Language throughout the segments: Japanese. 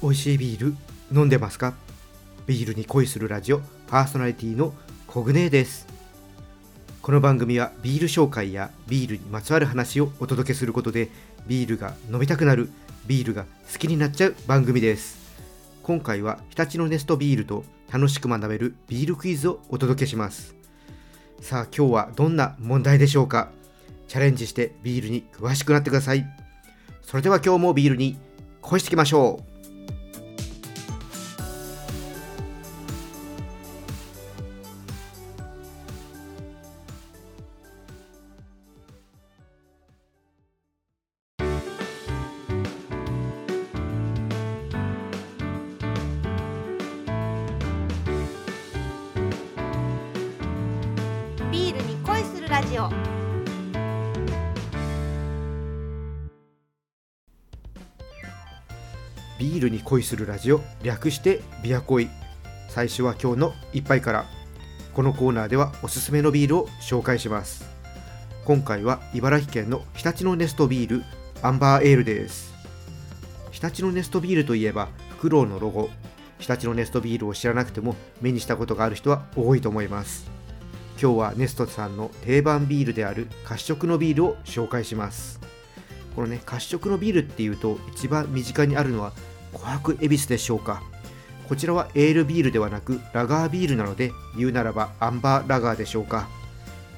美味しいビール飲んでますか？ビールに恋するラジオパーソナリティのコグネです。この番組はビール紹介やビールにまつわる話をお届けすることでビールが飲みたくなるビールが好きになっちゃう番組です。今回は日立のネストビールと楽しく学べるビールクイズをお届けします。さあ今日はどんな問題でしょうか？チャレンジしてビールに詳しくなってください。それでは今日もビールに恋していきましょう。ラジオ。ビールに恋するラジオ。略してビア恋。最初は今日の一杯から。このコーナーではおすすめのビールを紹介します。今回は茨城県の日立のネストビールアンバーエールです。日立のネストビールといえばフクロウのロゴ。日立のネストビールを知らなくても目にしたことがある人は多いと思います。今日はネストさんの定番ビールである褐色のビールを紹介します。このね褐色のビールっていうと一番身近にあるのは琥珀恵比寿でしょうか。こちらはエールビールではなくラガービールなので言うならばアンバーラガーでしょうか。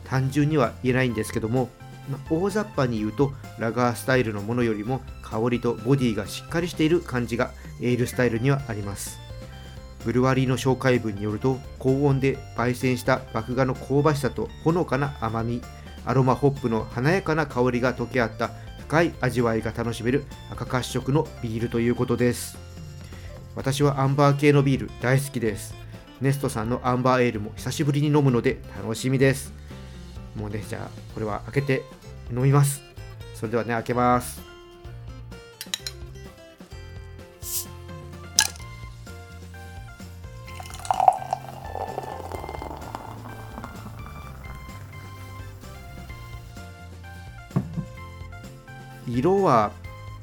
単純には言えないんですけども、まあ大雑把に言うとラガースタイルのものよりも香りとボディがしっかりしている感じがエールスタイルにはあります。ブルワリーの紹介文によると高温で焙煎した麦芽の香ばしさとほのかな甘みアロマホップの華やかな香りが溶け合った深い味わいが楽しめる赤褐色のビールということです。私はアンバー系のビール大好きです。ネストさんのアンバーエールも久しぶりに飲むので楽しみです。もうねじゃあこれは開けて飲みます。それではね開けます。色は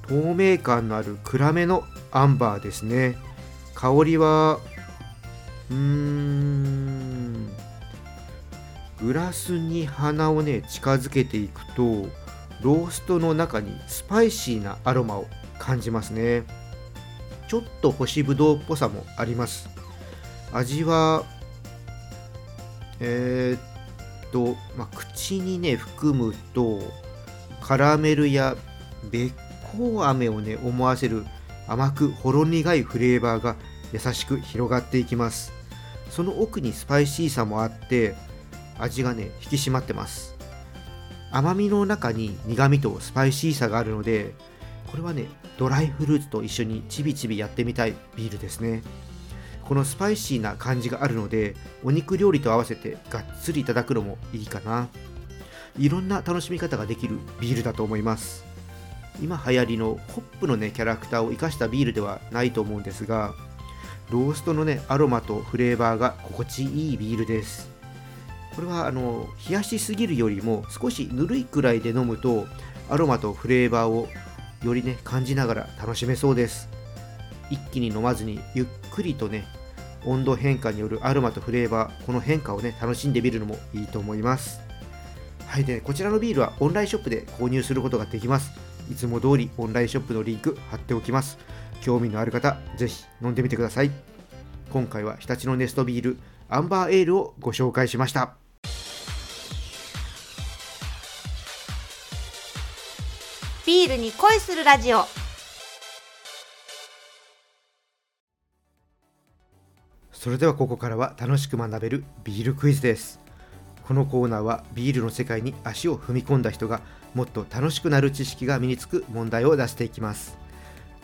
透明感のある暗めのアンバーですね。香りはうーんグラスに鼻をね近づけていくとローストの中にスパイシーなアロマを感じますね。ちょっと干しぶどうっぽさもあります。味はえーっと、まあ、口にね含むとカラメルやべっこう飴をね思わせる甘くほろ苦いフレーバーが優しく広がっていきます。その奥にスパイシーさもあって味がね引き締まってます。甘みの中に苦みとスパイシーさがあるのでこれはねドライフルーツと一緒にちびちびやってみたいビールですね。このスパイシーな感じがあるのでお肉料理と合わせてがっつりいただくのもいいかな。いろんな楽しみ方ができるビールだと思います。今流行りのホップのねキャラクターを生かしたビールではないと思うんですがローストのねアロマとフレーバーが心地いいビールです。これはあの冷やしすぎるよりも少しぬるいくらいで飲むとアロマとフレーバーをよりね感じながら楽しめそうです。一気に飲まずにゆっくりとね温度変化によるアロマとフレーバーこの変化をね楽しんでみるのもいいと思います。はいでこちらのビールはオンラインショップで購入することができます。いつも通りオンラインショップのリンク貼っておきます。興味のある方ぜひ飲んでみてください。今回は日立のネストビールアンバーエールをご紹介しました。ビールに恋するラジオ。それではここからは楽しく学べるビールクイズです。このコーナーはビールの世界に足を踏み込んだ人がもっと楽しくなる知識が身につく問題を出していきます。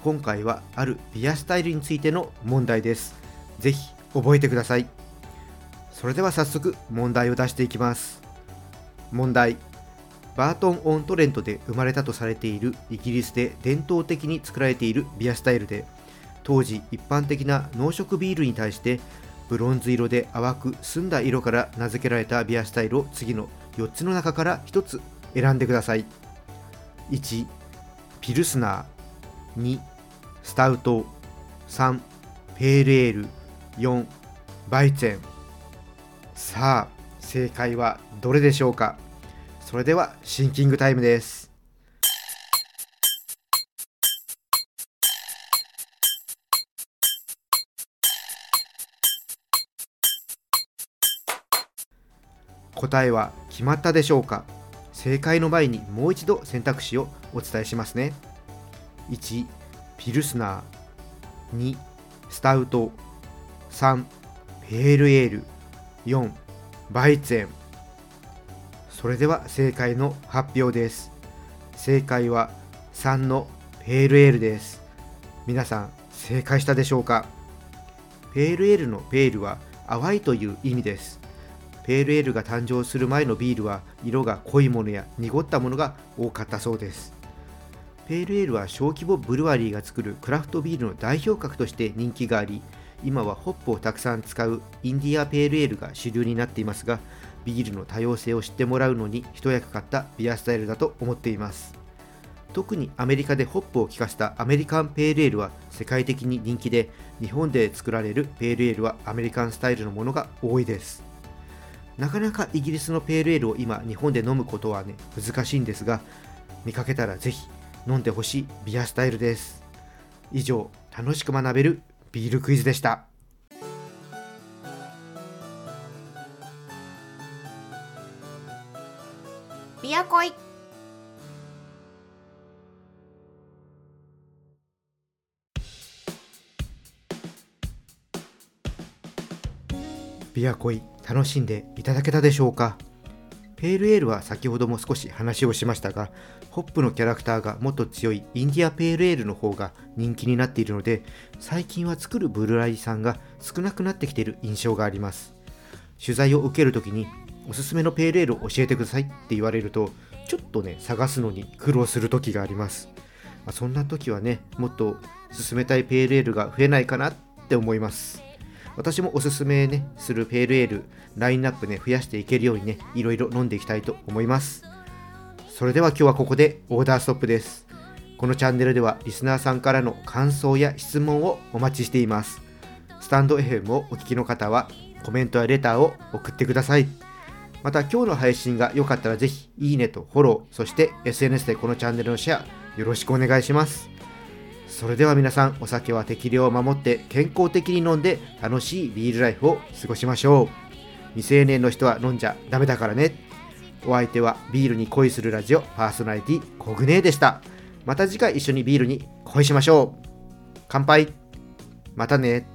今回はあるビアスタイルについての問題です。ぜひ覚えてください。それでは早速問題を出していきます。問題。バートン・オントレントで生まれたとされているイギリスで伝統的に作られているビアスタイルで当時一般的な濃色ビールに対してブロンズ色で淡く澄んだ色から名付けられたビアスタイルを次の4つの中から1つ選んでください。1ピルスナー。2スタウト。3ペールエール。4バイツェン。さあ正解はどれでしょうか？それではシンキングタイムです。答えは決まったでしょうか？正解の前にもう一度選択肢をお伝えしますね。1ピルスナー。2スタウト。3ペールエール。4バイツェン。それでは正解の発表です。正解は3のペールエールです。皆さん正解したでしょうか？ペールエールのペールは淡いという意味です。ペールエールが誕生する前のビールは色が濃いものや濁ったものが多かったそうです。ペールエールは小規模ブルワリーが作るクラフトビールの代表格として人気があり今はホップをたくさん使うインディアペールエールが主流になっていますがビールの多様性を知ってもらうのに一役買ったビアスタイルだと思っています。特にアメリカでホップを効かせたアメリカンペールエールは世界的に人気で日本で作られるペールエールはアメリカンスタイルのものが多いです。なかなかイギリスのペールエールを今日本で飲むことはね難しいんですが見かけたらぜひ飲んでほしいビアスタイルです。以上楽しく学べるビールクイズでした。ビアコイビアコイ楽しんでいただけたでしょうか？ペールエールは先ほども少し話をしましたがホップのキャラクターがもっと強いインディアペールエールの方が人気になっているので最近は作るブルーライさんが少なくなってきている印象があります。取材を受けるときにおすすめのペールエールを教えてくださいって言われるとちょっとね探すのに苦労する時があります、まあ、そんな時はねもっと進めたいペールエールが増えないかなって思います。私もおすすめねするペールエールラインナップね増やしていけるようにねいろいろ飲んでいきたいと思います。それでは今日はここでオーダーストップです。このチャンネルではリスナーさんからの感想や質問をお待ちしています。スタンド FM をお聞きの方はコメントやレターを送ってください。また今日の配信が良かったらぜひいいねとフォローそして SNS でこのチャンネルのシェアよろしくお願いします。それでは皆さんお酒は適量を守って健康的に飲んで楽しいビールライフを過ごしましょう。未成年の人は飲んじゃダメだからね。お相手はビールに恋するラジオパーソナリティコグネーでした。また次回一緒にビールに恋しましょう。乾杯。またね。